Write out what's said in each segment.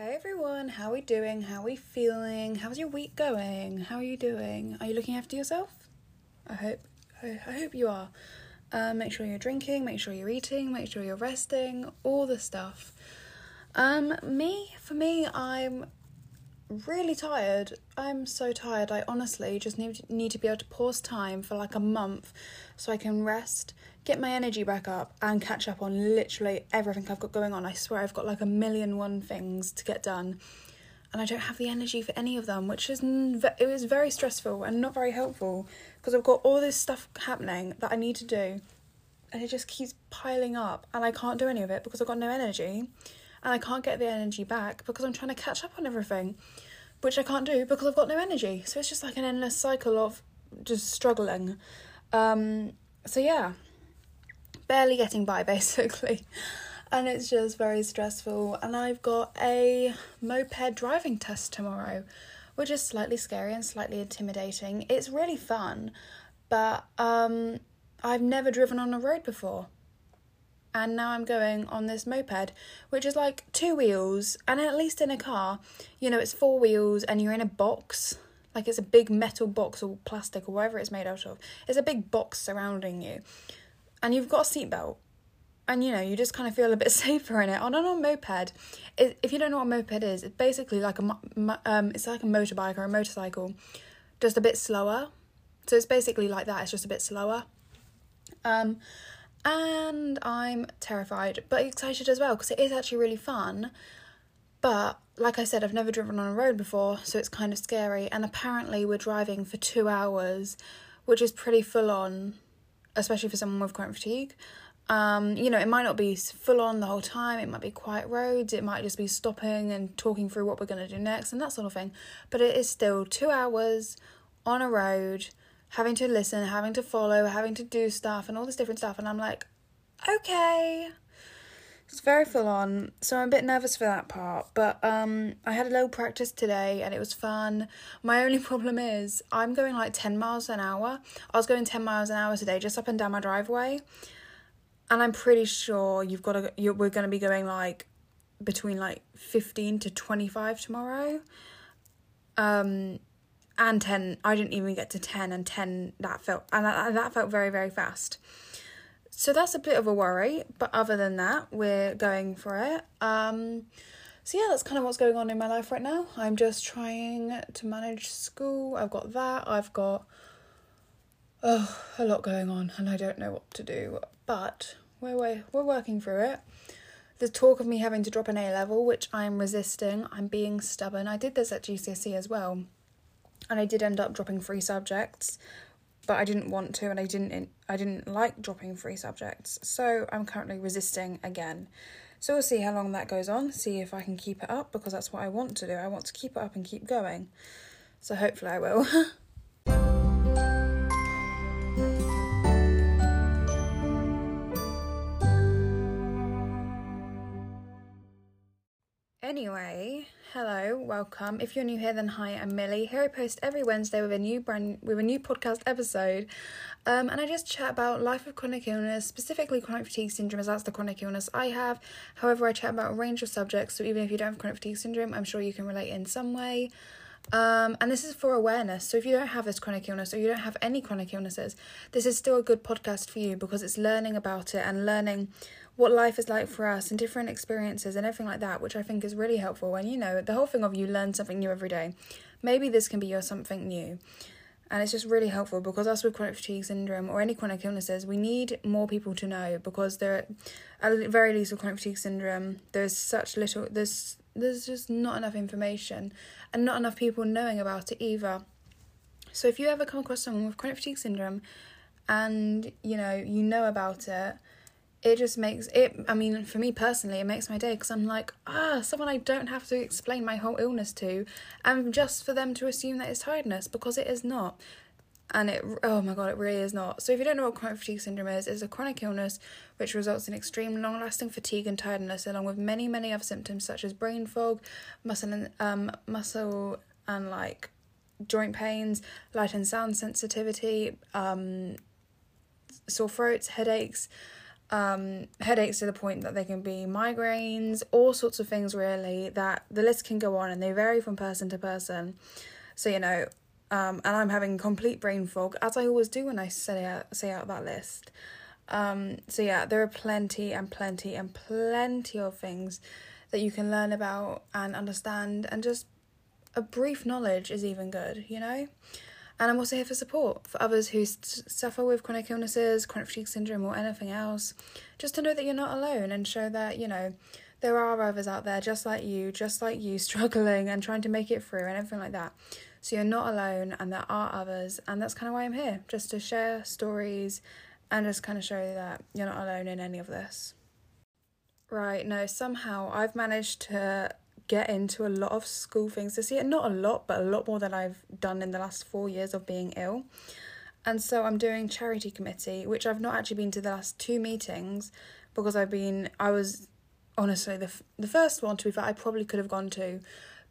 Hey everyone, how are we doing? How are we feeling? How's your week going? How are you doing? Are you looking after yourself? I hope I, I hope you are. Um, make sure you're drinking, make sure you're eating, make sure you're resting, all the stuff. Um, me, for me, I'm really tired. I'm so tired. I honestly just need need to be able to pause time for like a month so I can rest, get my energy back up and catch up on literally everything I've got going on. I swear I've got like a million one things to get done and I don't have the energy for any of them, which is it was very stressful and not very helpful because I've got all this stuff happening that I need to do and it just keeps piling up and I can't do any of it because I've got no energy and I can't get the energy back because I'm trying to catch up on everything, which I can't do because I've got no energy. So it's just like an endless cycle of just struggling. Um, so yeah, barely getting by basically. And it's just very stressful. And I've got a moped driving test tomorrow, which is slightly scary and slightly intimidating. It's really fun, but um, I've never driven on a road before and now I'm going on this moped, which is like two wheels, and at least in a car, you know, it's four wheels and you're in a box. Like it's a big metal box or plastic or whatever it's made out of. It's a big box surrounding you. And you've got a seatbelt. And you know, you just kind of feel a bit safer in it. On a moped, it, if you don't know what a moped is, it's basically like a um, it's like a motorbike or a motorcycle, just a bit slower. So it's basically like that. It's just a bit slower. Um, and I'm terrified but excited as well because it is actually really fun. But like I said, I've never driven on a road before, so it's kind of scary. And apparently, we're driving for two hours, which is pretty full on, especially for someone with chronic fatigue. Um, you know, it might not be full on the whole time, it might be quiet roads, it might just be stopping and talking through what we're going to do next and that sort of thing. But it is still two hours on a road having to listen, having to follow, having to do stuff, and all this different stuff. And I'm like, okay. It's very full on, so I'm a bit nervous for that part. But um, I had a little practice today and it was fun. My only problem is I'm going like 10 miles an hour. I was going 10 miles an hour today just up and down my driveway. And I'm pretty sure you've got to, you're, we're going to be going like between like 15 to 25 tomorrow. Um, and 10 i didn't even get to 10 and 10 that felt and that, that felt very very fast. So that's a bit of a worry but other than that we're going for it. Um so yeah that's kind of what's going on in my life right now. I'm just trying to manage school. I've got that. I've got oh a lot going on and i don't know what to do but we're we're, we're working through it. The talk of me having to drop an A level, which I'm resisting, I'm being stubborn. I did this at GCSE as well and I did end up dropping three subjects, but I didn't want to, and I didn't I didn't like dropping three subjects. So I'm currently resisting again. So we'll see how long that goes on. See if I can keep it up because that's what I want to do. I want to keep it up and keep going. So hopefully I will. Anyway, hello, welcome. If you're new here, then hi, I'm Millie. Here I post every Wednesday with a new brand with a new podcast episode, um, and I just chat about life of chronic illness, specifically chronic fatigue syndrome, as that's the chronic illness I have. However, I chat about a range of subjects, so even if you don't have chronic fatigue syndrome, I'm sure you can relate in some way. Um, and this is for awareness. So if you don't have this chronic illness or you don't have any chronic illnesses, this is still a good podcast for you because it's learning about it and learning what life is like for us and different experiences and everything like that, which I think is really helpful. And you know, the whole thing of you learn something new every day. Maybe this can be your something new. And it's just really helpful because us with chronic fatigue syndrome or any chronic illnesses, we need more people to know because there, at the very least with chronic fatigue syndrome, there's such little, there's there's just not enough information and not enough people knowing about it either. So if you ever come across someone with chronic fatigue syndrome, and you know you know about it, it just makes it i mean for me personally it makes my day because i'm like ah someone i don't have to explain my whole illness to and just for them to assume that it's tiredness because it is not. And it oh my god it really is not. So if you don't know what chronic fatigue syndrome is it's a chronic illness which results in extreme long lasting fatigue and tiredness along with many many other symptoms such as brain fog muscle and um muscle and like joint pains light and sound sensitivity um sore throats headaches um, headaches to the point that they can be migraines, all sorts of things really that the list can go on and they vary from person to person. So, you know, um, and I'm having complete brain fog, as I always do when I say out, say out that list. Um, so yeah, there are plenty and plenty and plenty of things that you can learn about and understand, and just a brief knowledge is even good, you know. And I'm also here for support for others who suffer with chronic illnesses, chronic fatigue syndrome, or anything else. Just to know that you're not alone and show that, you know, there are others out there just like you, just like you, struggling and trying to make it through and everything like that. So you're not alone and there are others. And that's kind of why I'm here, just to share stories and just kind of show that you're not alone in any of this. Right, no, somehow I've managed to get into a lot of school things this year. Not a lot, but a lot more than I've done in the last four years of being ill. And so I'm doing charity committee, which I've not actually been to the last two meetings because I've been, I was honestly the, the first one to be fair, I probably could have gone to.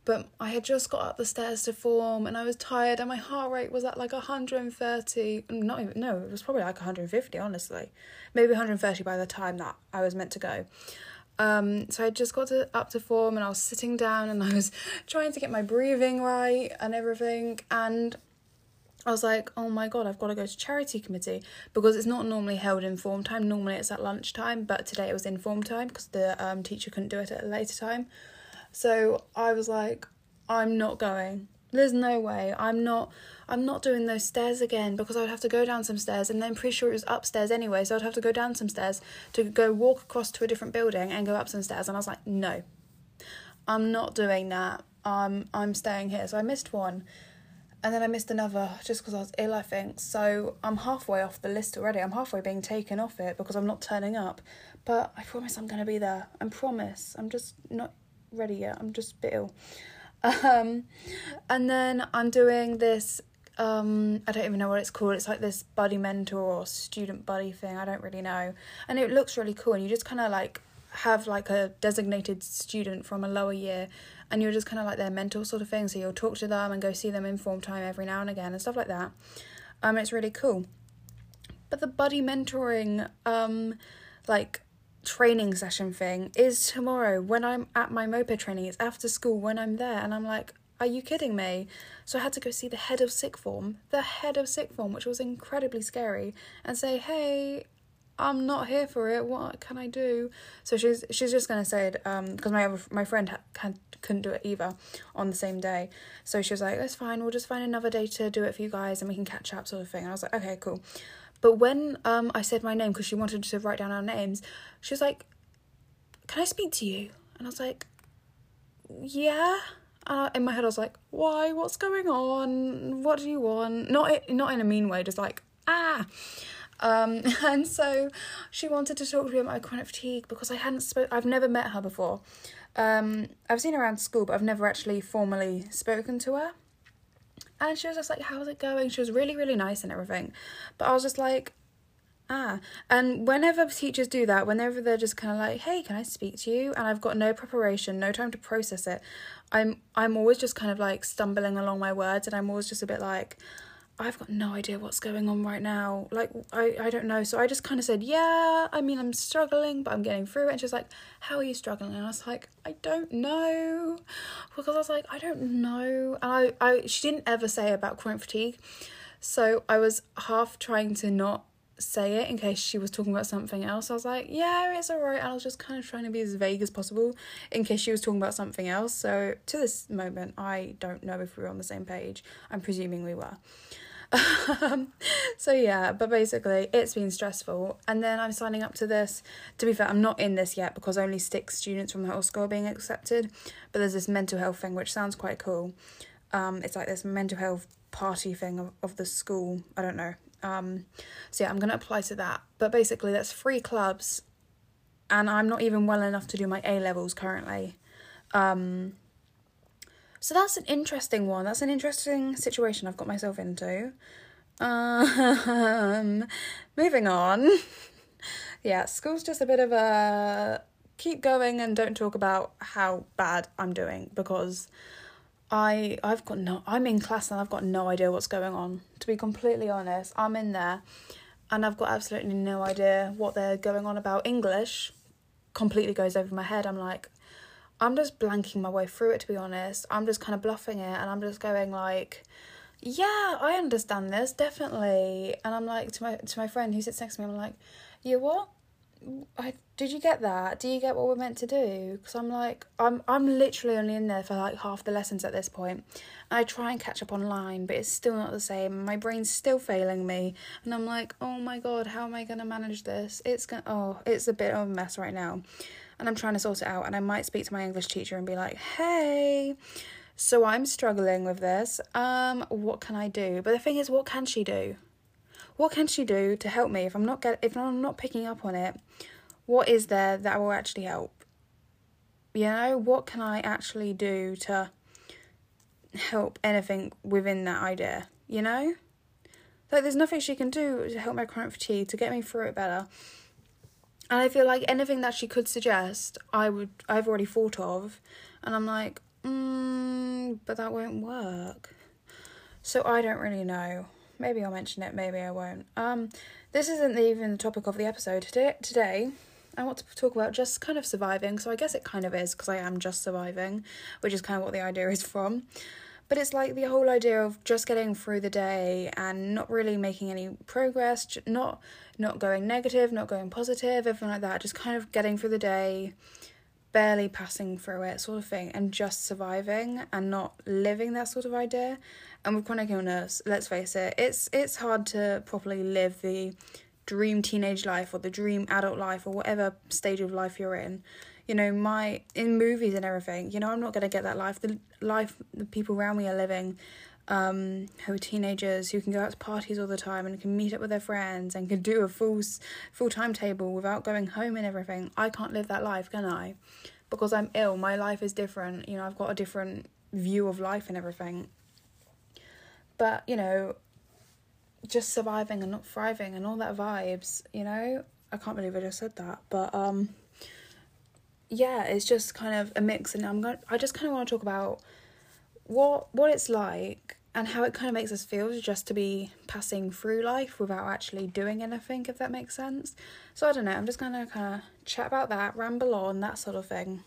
But I had just got up the stairs to form and I was tired and my heart rate was at like 130. Not even, no, it was probably like 150, honestly. Maybe 130 by the time that I was meant to go. Um, so I just got to, up to form and I was sitting down and I was trying to get my breathing right and everything. And I was like, oh my god, I've got to go to charity committee because it's not normally held in form time. Normally it's at lunchtime, but today it was in form time because the um, teacher couldn't do it at a later time. So I was like, I'm not going. There's no way. I'm not I'm not doing those stairs again because I'd have to go down some stairs and then pretty sure it was upstairs anyway, so I'd have to go down some stairs to go walk across to a different building and go up some stairs and I was like, no. I'm not doing that. Um I'm staying here. So I missed one. And then I missed another just because I was ill, I think. So I'm halfway off the list already. I'm halfway being taken off it because I'm not turning up. But I promise I'm going to be there. I promise. I'm just not ready yet. I'm just a bit ill. Um, and then I'm doing this. Um, I don't even know what it's called. It's like this buddy mentor or student buddy thing. I don't really know. And it looks really cool. And you just kind of like have like a designated student from a lower year and you're just kind of like their mentor sort of thing so you'll talk to them and go see them in form time every now and again and stuff like that um it's really cool but the buddy mentoring um like training session thing is tomorrow when I'm at my moped training. It's after school when I'm there, and I'm like, are you kidding me? So I had to go see the head of sixth form, the head of sixth form, which was incredibly scary, and say, hey, I'm not here for it. What can I do? So she's she's just gonna say it um because my other, my friend ha- can, couldn't do it either on the same day. So she was like, that's fine. We'll just find another day to do it for you guys, and we can catch up, sort of thing. And I was like, okay, cool. But when um I said my name because she wanted to write down our names, she was like, "Can I speak to you?" And I was like, "Yeah." Uh, in my head, I was like, "Why? What's going on? What do you want?" Not not in a mean way, just like ah. Um, and so she wanted to talk to me about my chronic fatigue because I hadn't spoke. I've never met her before. Um, I've seen her around school, but I've never actually formally spoken to her. And she was just like, How's it going? She was really, really nice and everything. But I was just like, Ah. And whenever teachers do that, whenever they're just kind of like, Hey, can I speak to you? And I've got no preparation, no time to process it, I'm I'm always just kind of like stumbling along my words and I'm always just a bit like, I've got no idea what's going on right now. Like, I, I don't know. So I just kind of said, Yeah, I mean, I'm struggling, but I'm getting through it. And she's like, How are you struggling? And I was like, I don't know. Because I was like, I don't know. And I, I she didn't ever say about chronic fatigue. So I was half trying to not say it in case she was talking about something else. I was like, Yeah, it's alright. I was just kind of trying to be as vague as possible in case she was talking about something else. So to this moment, I don't know if we were on the same page. I'm presuming we were. Um, so yeah, but basically it's been stressful. And then I'm signing up to this. To be fair, I'm not in this yet because only six students from the whole school are being accepted. But there's this mental health thing which sounds quite cool. Um, it's like this mental health party thing of, of the school. I don't know. Um, so yeah, I'm gonna apply to that. But basically, that's three clubs, and I'm not even well enough to do my A levels currently. Um, so that's an interesting one. That's an interesting situation I've got myself into. Um, moving on. yeah, school's just a bit of a keep going and don't talk about how bad I'm doing because I I've got no I'm in class and I've got no idea what's going on. To be completely honest, I'm in there and I've got absolutely no idea what they're going on about. English completely goes over my head. I'm like, I'm just blanking my way through it to be honest. I'm just kind of bluffing it and I'm just going like, yeah, I understand this definitely. And I'm like to my to my friend who sits next to me, I'm like, you what? I did you get that? Do you get what we're meant to do? Because I'm like, I'm I'm literally only in there for like half the lessons at this point. I try and catch up online, but it's still not the same. My brain's still failing me, and I'm like, oh my god, how am I gonna manage this? It's gonna oh, it's a bit of a mess right now and I'm trying to sort it out. And I might speak to my English teacher and be like, hey, so I'm struggling with this. Um, what can I do? But the thing is, what can she do? What can she do to help me if I'm not get if I'm not picking up on it? What is there that will actually help? You know, what can I actually do to help anything within that idea? You know, like there's nothing she can do to help my chronic fatigue to get me through it better and I feel like anything that she could suggest, I would I've already thought of, and I'm like, mm, but that won't work. So I don't really know. Maybe I'll mention it. Maybe I won't. Um, this isn't even the topic of the episode today. Today, I want to talk about just kind of surviving. So I guess it kind of is because I am just surviving, which is kind of what the idea is from. But it's like the whole idea of just getting through the day and not really making any progress, not not going negative, not going positive, everything like that, just kind of getting through the day, barely passing through it, sort of thing, and just surviving and not living that sort of idea. And with chronic illness, let's face it, it's it's hard to properly live the dream teenage life or the dream adult life or whatever stage of life you're in you know my in movies and everything you know i'm not going to get that life the life the people around me are living um, who are teenagers who can go out to parties all the time and can meet up with their friends and can do a full full timetable without going home and everything. I can't live that life, can I? Because I'm ill. My life is different. You know, I've got a different view of life and everything. But you know, just surviving and not thriving and all that vibes. You know, I can't believe I just said that, but um yeah, it's just kind of a mix, and I'm going. I just kind of want to talk about what what it's like and how it kind of makes us feel just to be passing through life without actually doing anything, if that makes sense. So I don't know. I'm just gonna kind of chat about that, ramble on, that sort of thing.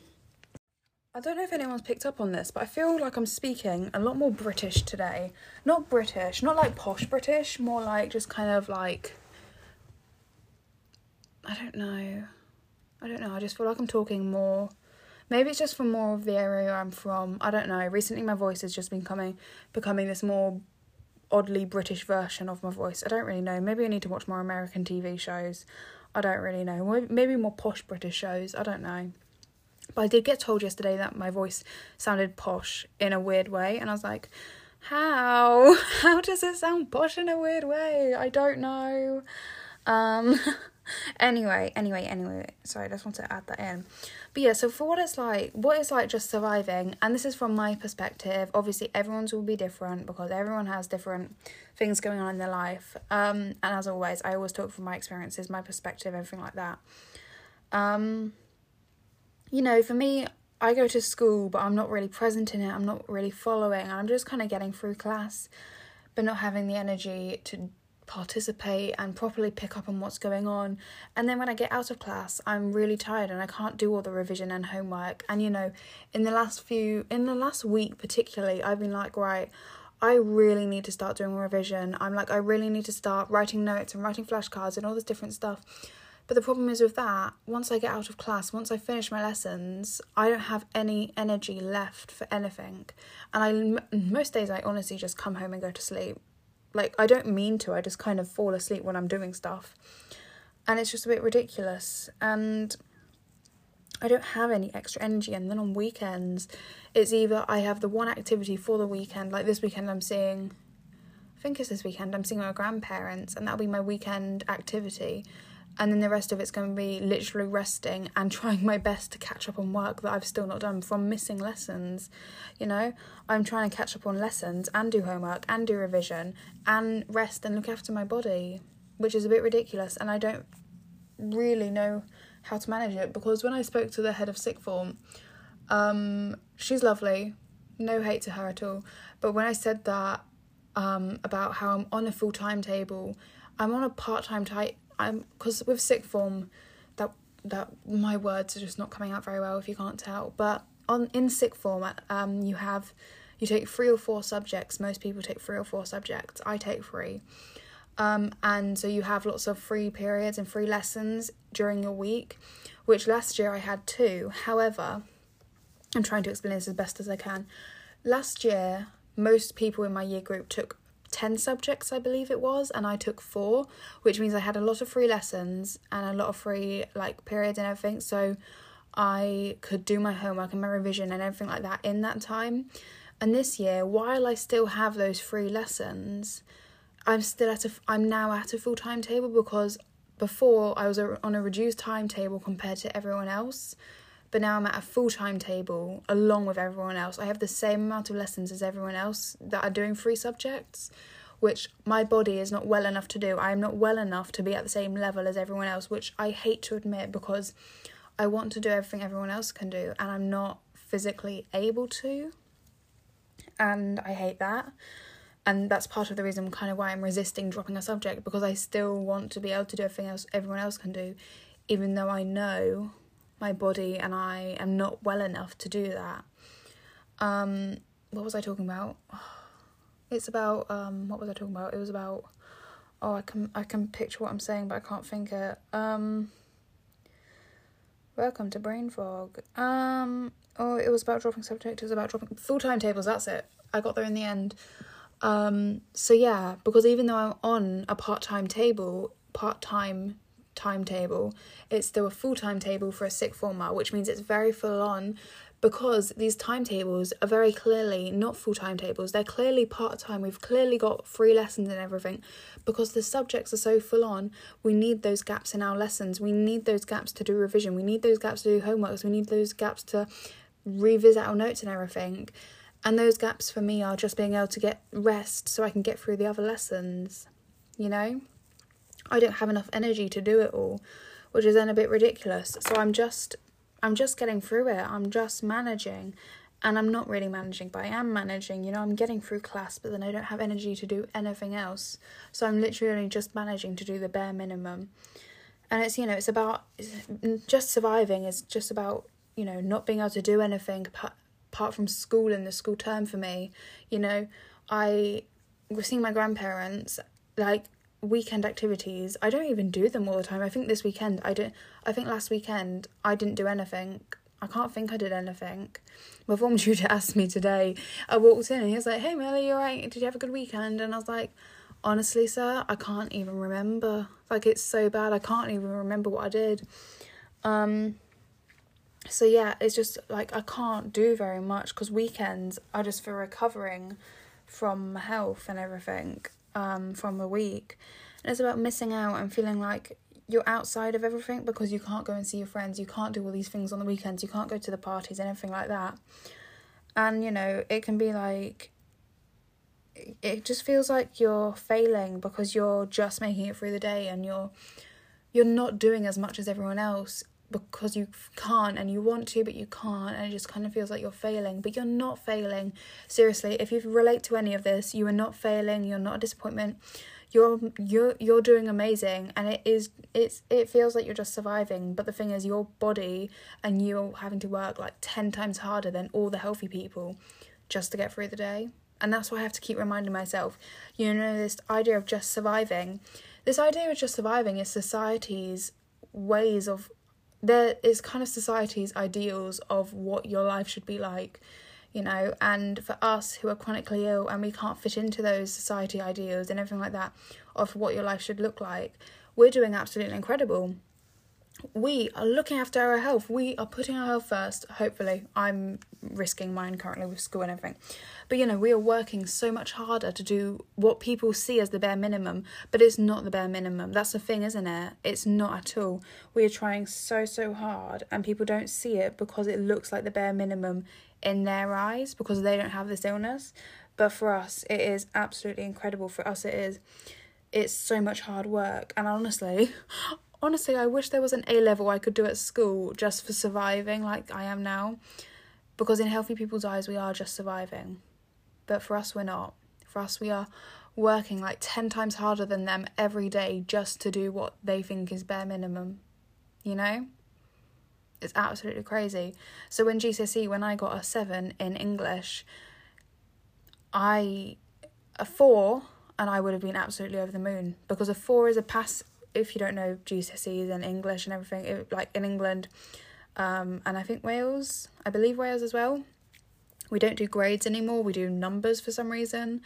I don't know if anyone's picked up on this, but I feel like I'm speaking a lot more British today. Not British, not like posh British, more like just kind of like I don't know. I don't know, I just feel like I'm talking more. Maybe it's just from more of the area I'm from. I don't know. Recently my voice has just been coming becoming this more oddly British version of my voice. I don't really know. Maybe I need to watch more American TV shows. I don't really know. Maybe more posh British shows. I don't know. But I did get told yesterday that my voice sounded posh in a weird way, and I was like, how? How does it sound posh in a weird way? I don't know. Um anyway, anyway, anyway. Sorry, I just want to add that in. But yeah, so for what it's like, what it's like just surviving, and this is from my perspective. Obviously, everyone's will be different because everyone has different things going on in their life. Um, and as always, I always talk from my experiences, my perspective, everything like that. Um, you know, for me, I go to school, but I'm not really present in it. I'm not really following. I'm just kind of getting through class, but not having the energy to participate and properly pick up on what's going on. And then when I get out of class, I'm really tired and I can't do all the revision and homework. And you know, in the last few, in the last week particularly, I've been like, right, I really need to start doing revision. I'm like, I really need to start writing notes and writing flashcards and all this different stuff. But the problem is with that, once I get out of class, once I finish my lessons, I don't have any energy left for anything. And I most days I honestly just come home and go to sleep like I don't mean to, I just kind of fall asleep when I'm doing stuff. And it's just a bit ridiculous. And I don't have any extra energy. And then on weekends, it's either I have the one activity for the weekend, like this weekend I'm seeing, I think it's this weekend, I'm seeing my grandparents, and that'll be my weekend activity and then the rest of it's going to be literally resting and trying my best to catch up on work that I've still not done from missing lessons. You know, I'm trying to catch up on lessons and do homework and do revision and rest and look after my body, which is a bit ridiculous. And I don't really know how to manage it because when I spoke to the head of sixth form, um, she's lovely, no hate to her at all. But when I said that um, about how I'm on a full timetable I'm on a part time type. I'm because with sixth form, that that my words are just not coming out very well if you can't tell. But on in sixth form, um, you have you take three or four subjects. Most people take three or four subjects. I take three. Um, and so you have lots of free periods and free lessons during your week, which last year I had two. However, I'm trying to explain this as best as I can. Last year, most people in my year group took 10 subjects, I believe it was, and I took four, which means I had a lot of free lessons and a lot of free like periods and everything. So I could do my homework and my revision and everything like that in that time. And this year, while I still have those free lessons, I'm still at a I'm now at a full timetable because before I was on a reduced timetable compared to everyone else, but now I'm at a full timetable along with everyone else. I have the same amount of lessons as everyone else that are doing free subjects, which my body is not well enough to do. I am not well enough to be at the same level as everyone else, which I hate to admit because I want to do everything everyone else can do and I'm not physically able to and I hate that. And that's part of the reason kind of why I'm resisting dropping a subject because I still want to be able to do everything else everyone else can do, even though I know my body and I am not well enough to do that. Um, what was I talking about? It's about um, what was I talking about? It was about oh I can I can picture what I'm saying but I can't think it. Um, welcome to brain fog. Um, oh, it was about dropping subject. It was about dropping full timetables. That's it. I got there in the end. Um, so yeah, because even though I'm on a part time table, part time timetable, it's still a full timetable for a sixth former, which means it's very full on because these timetables are very clearly not full timetables, they're clearly part time. We've clearly got free lessons and everything because the subjects are so full on. We need those gaps in our lessons, we need those gaps to do revision, we need those gaps to do homeworks, we need those gaps to revisit our notes and everything. And those gaps for me are just being able to get rest so I can get through the other lessons, you know? I don't have enough energy to do it all, which is then a bit ridiculous. So I'm just I'm just getting through it. I'm just managing. And I'm not really managing, but I am managing. You know, I'm getting through class, but then I don't have energy to do anything else. So I'm literally just managing to do the bare minimum. And it's, you know, it's about just surviving, it's just about you know, not being able to do anything apart from school and the school term for me. You know, I was seeing my grandparents, like weekend activities. I don't even do them all the time. I think this weekend I did. I think last weekend I didn't do anything. I can't think I did anything. My form tutor asked me today. I walked in and he was like, "Hey, Millie, you alright? Did you have a good weekend?" And I was like, "Honestly, sir, I can't even remember. Like it's so bad. I can't even remember what I did." Um, so yeah it's just like i can't do very much because weekends are just for recovering from health and everything um from the week. And it's about missing out and feeling like you're outside of everything because you can't go and see your friends you can't do all these things on the weekends you can't go to the parties and everything like that. And you know it can be like it just feels like you're failing because you're just making it through the day and you're you're not doing as much as everyone else because you can't and you want to but you can't and it just kind of feels like you're failing but you're not failing. Seriously if you relate to any of this you are not failing you're not a disappointment. You're you're you're doing amazing and it is it's it feels like you're just surviving but the thing is your body and you're having to work like 10 times harder than all the healthy people just to get through the day. And that's why I have to keep reminding myself you know this idea of just surviving. This idea of just surviving is society's ways of there is kind of society's ideals of what your life should be like you know and for us who are chronically ill and we can't fit into those society ideals and everything like that of what your life should look like we're doing absolutely incredible we are looking after our health we are putting our health first hopefully i'm risking mine currently with school and everything but you know, we are working so much harder to do what people see as the bare minimum, but it's not the bare minimum. That's the thing, isn't it? It's not at all. We are trying so, so hard, and people don't see it because it looks like the bare minimum in their eyes because they don't have this illness. But for us, it is absolutely incredible. For us, it is. It's so much hard work, and honestly, honestly, I wish there was an A level I could do at school just for surviving like I am now. Because in healthy people's eyes, we are just surviving but for us we're not for us we are working like 10 times harder than them every day just to do what they think is bare minimum. You know? It's absolutely crazy. So when GCSE, when I got a 7 in English, I a 4 and I would have been absolutely over the moon because a 4 is a pass if you don't know GCSEs and English and everything, it, like in England, um, and I think Wales, I believe Wales as well. We don't do grades anymore. We do numbers for some reason,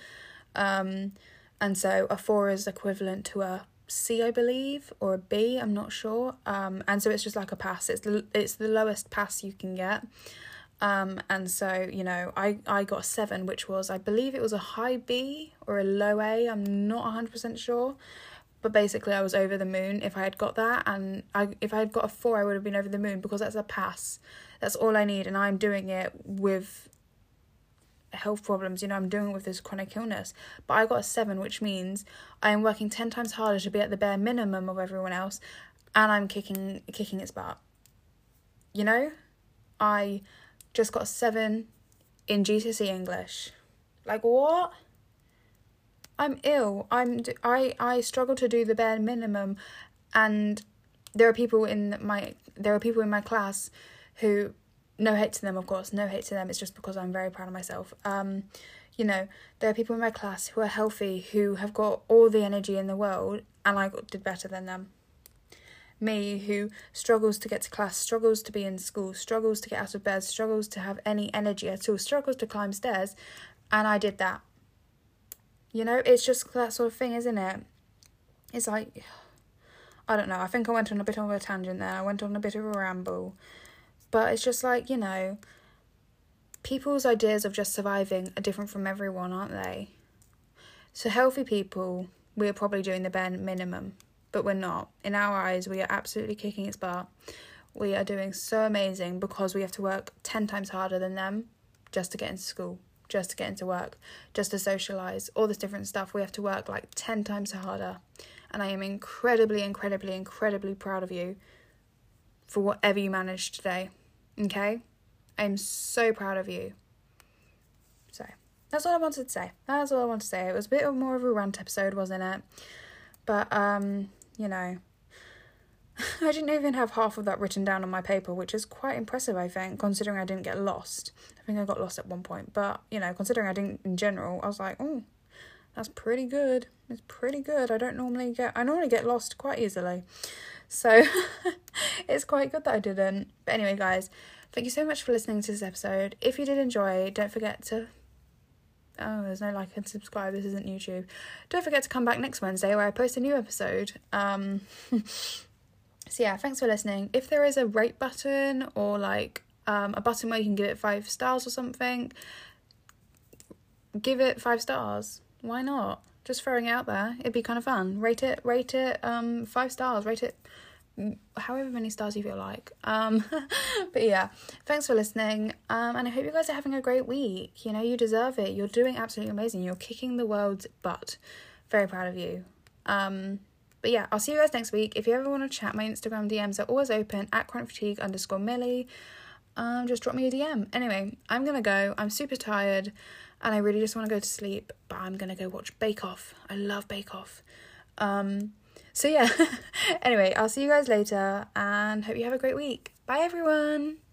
um, and so a four is equivalent to a C, I believe, or a B. I'm not sure. Um, and so it's just like a pass. It's the it's the lowest pass you can get. Um, and so you know, I I got a seven, which was I believe it was a high B or a low A. I'm not hundred percent sure but basically I was over the moon if I had got that and I if I had got a 4 I would have been over the moon because that's a pass. That's all I need and I'm doing it with health problems. You know I'm doing it with this chronic illness. But I got a 7 which means I am working 10 times harder to be at the bare minimum of everyone else and I'm kicking kicking its butt. You know? I just got a 7 in GCSE English. Like what I'm ill. I'm I I struggle to do the bare minimum, and there are people in my there are people in my class who no hate to them of course no hate to them. It's just because i'm very proud of myself. Um you know there are people in my class who are healthy who have got all the energy in the world and i did better than them. Me who struggles to get to class struggles to be in school struggles to get out of bed struggles to have any energy at all struggles to climb stairs and i did that you know, it's just that sort of thing, isn't it? It's like, I don't know. I think I went on a bit of a tangent there. I went on a bit of a ramble. But it's just like, you know, people's ideas of just surviving are different from everyone, aren't they? So, healthy people, we're probably doing the bare minimum, but we're not. In our eyes, we are absolutely kicking its butt. We are doing so amazing because we have to work 10 times harder than them just to get into school just to get into work, just to socialize, all this different stuff. We have to work like 10 times harder. And I am incredibly, incredibly, incredibly proud of you for whatever you managed today. Okay? I'm so proud of you. So, that's all I wanted to say. That's all I wanted to say. It was a bit more of a rant episode, wasn't it? But, um, you know, I didn't even have half of that written down on my paper, which is quite impressive, I think, considering I didn't get lost. I think I got lost at one point, but you know, considering I didn't in general, I was like, oh, that's pretty good. It's pretty good. I don't normally get, I normally get lost quite easily. So it's quite good that I didn't. But anyway, guys, thank you so much for listening to this episode. If you did enjoy, don't forget to oh, there's no like and subscribe. This isn't YouTube. Don't forget to come back next Wednesday where I post a new episode. Um, so yeah, thanks for listening. If there is a rate button or like um, a button where you can give it five stars or something, give it five stars. Why not? Just throwing it out there. It'd be kind of fun. Rate it, rate it, um, five stars. Rate it, however many stars you feel like. Um, but yeah, thanks for listening. Um, and I hope you guys are having a great week. You know, you deserve it. You're doing absolutely amazing. You're kicking the world's butt. Very proud of you. Um, but yeah, I'll see you guys next week. If you ever want to chat, my Instagram DMs are always open at chronic fatigue underscore Millie. Um, just drop me a DM. Anyway, I'm gonna go. I'm super tired and I really just want to go to sleep, but I'm gonna go watch Bake Off. I love Bake Off. Um, so yeah. anyway, I'll see you guys later and hope you have a great week. Bye everyone.